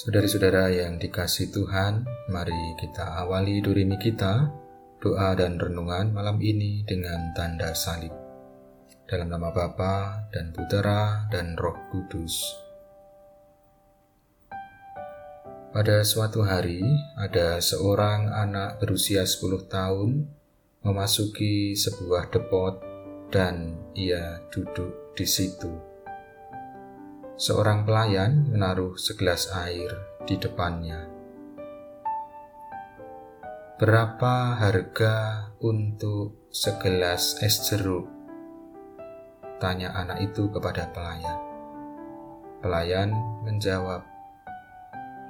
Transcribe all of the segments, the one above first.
Saudari-saudara yang dikasih Tuhan, mari kita awali durimi kita, doa dan renungan malam ini dengan tanda salib. Dalam nama Bapa dan Putera dan Roh Kudus. Pada suatu hari, ada seorang anak berusia 10 tahun memasuki sebuah depot dan ia duduk di situ seorang pelayan menaruh segelas air di depannya. Berapa harga untuk segelas es jeruk? Tanya anak itu kepada pelayan. Pelayan menjawab,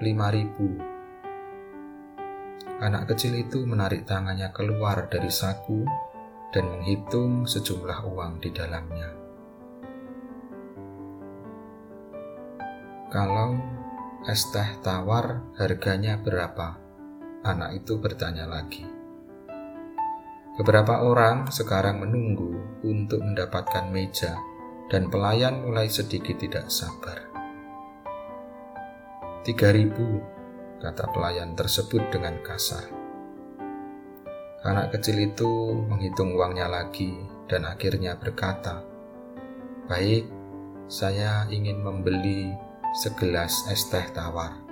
lima ribu. Anak kecil itu menarik tangannya keluar dari saku dan menghitung sejumlah uang di dalamnya. Kalau es teh tawar harganya berapa? Anak itu bertanya lagi. Beberapa orang sekarang menunggu untuk mendapatkan meja dan pelayan mulai sedikit tidak sabar. Tiga ribu, kata pelayan tersebut dengan kasar. Anak kecil itu menghitung uangnya lagi dan akhirnya berkata, Baik, saya ingin membeli segelas es teh tawar.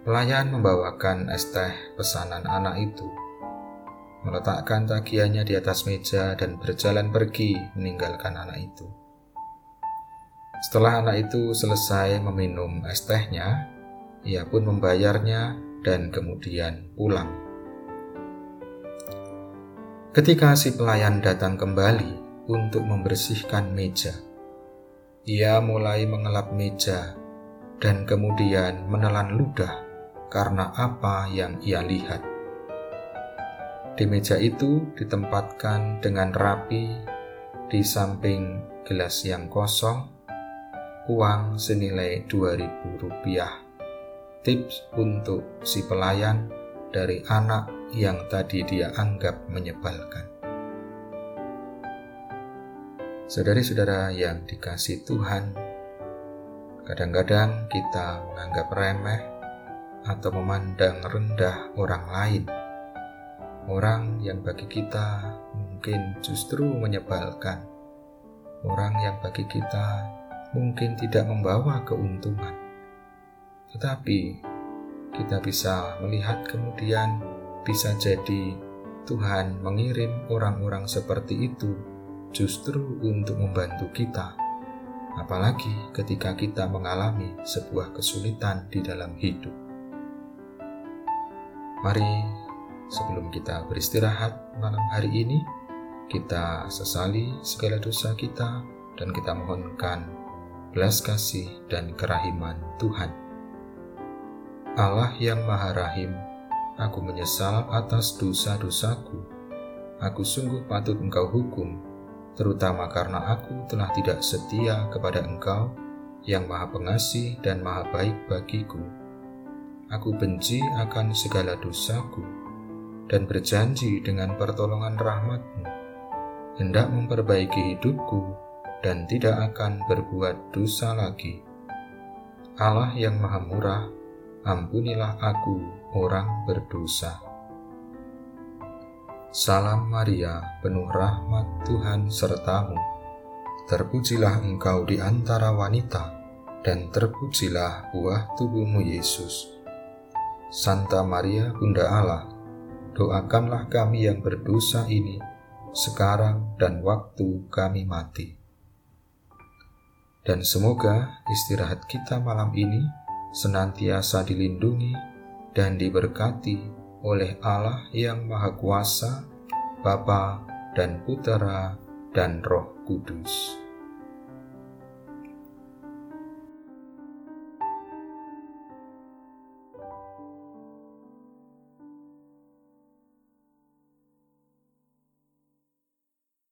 Pelayan membawakan es teh pesanan anak itu, meletakkan tagihannya di atas meja dan berjalan pergi meninggalkan anak itu. Setelah anak itu selesai meminum es tehnya, ia pun membayarnya dan kemudian pulang. Ketika si pelayan datang kembali untuk membersihkan meja, ia mulai mengelap meja dan kemudian menelan ludah karena apa yang ia lihat. Di meja itu ditempatkan dengan rapi di samping gelas yang kosong uang senilai 2000 rupiah. Tips untuk si pelayan dari anak yang tadi dia anggap menyebalkan. Saudari-saudara yang dikasih Tuhan, kadang-kadang kita menganggap remeh atau memandang rendah orang lain. Orang yang bagi kita mungkin justru menyebalkan. Orang yang bagi kita mungkin tidak membawa keuntungan. Tetapi kita bisa melihat kemudian bisa jadi Tuhan mengirim orang-orang seperti itu justru untuk membantu kita, apalagi ketika kita mengalami sebuah kesulitan di dalam hidup. Mari, sebelum kita beristirahat malam hari ini, kita sesali segala dosa kita dan kita mohonkan belas kasih dan kerahiman Tuhan. Allah yang Maha Rahim, aku menyesal atas dosa-dosaku. Aku sungguh patut engkau hukum terutama karena aku telah tidak setia kepada Engkau yang Maha Pengasih dan Maha Baik bagiku. Aku benci akan segala dosaku dan berjanji dengan pertolongan rahmatmu, hendak memperbaiki hidupku dan tidak akan berbuat dosa lagi. Allah yang Maha Murah, ampunilah aku orang berdosa. Salam Maria, penuh rahmat Tuhan sertamu. Terpujilah engkau di antara wanita, dan terpujilah buah tubuhmu Yesus. Santa Maria, Bunda Allah, doakanlah kami yang berdosa ini, sekarang dan waktu kami mati. Dan semoga istirahat kita malam ini senantiasa dilindungi dan diberkati oleh Allah yang Maha Kuasa, Bapa dan Putera dan Roh Kudus.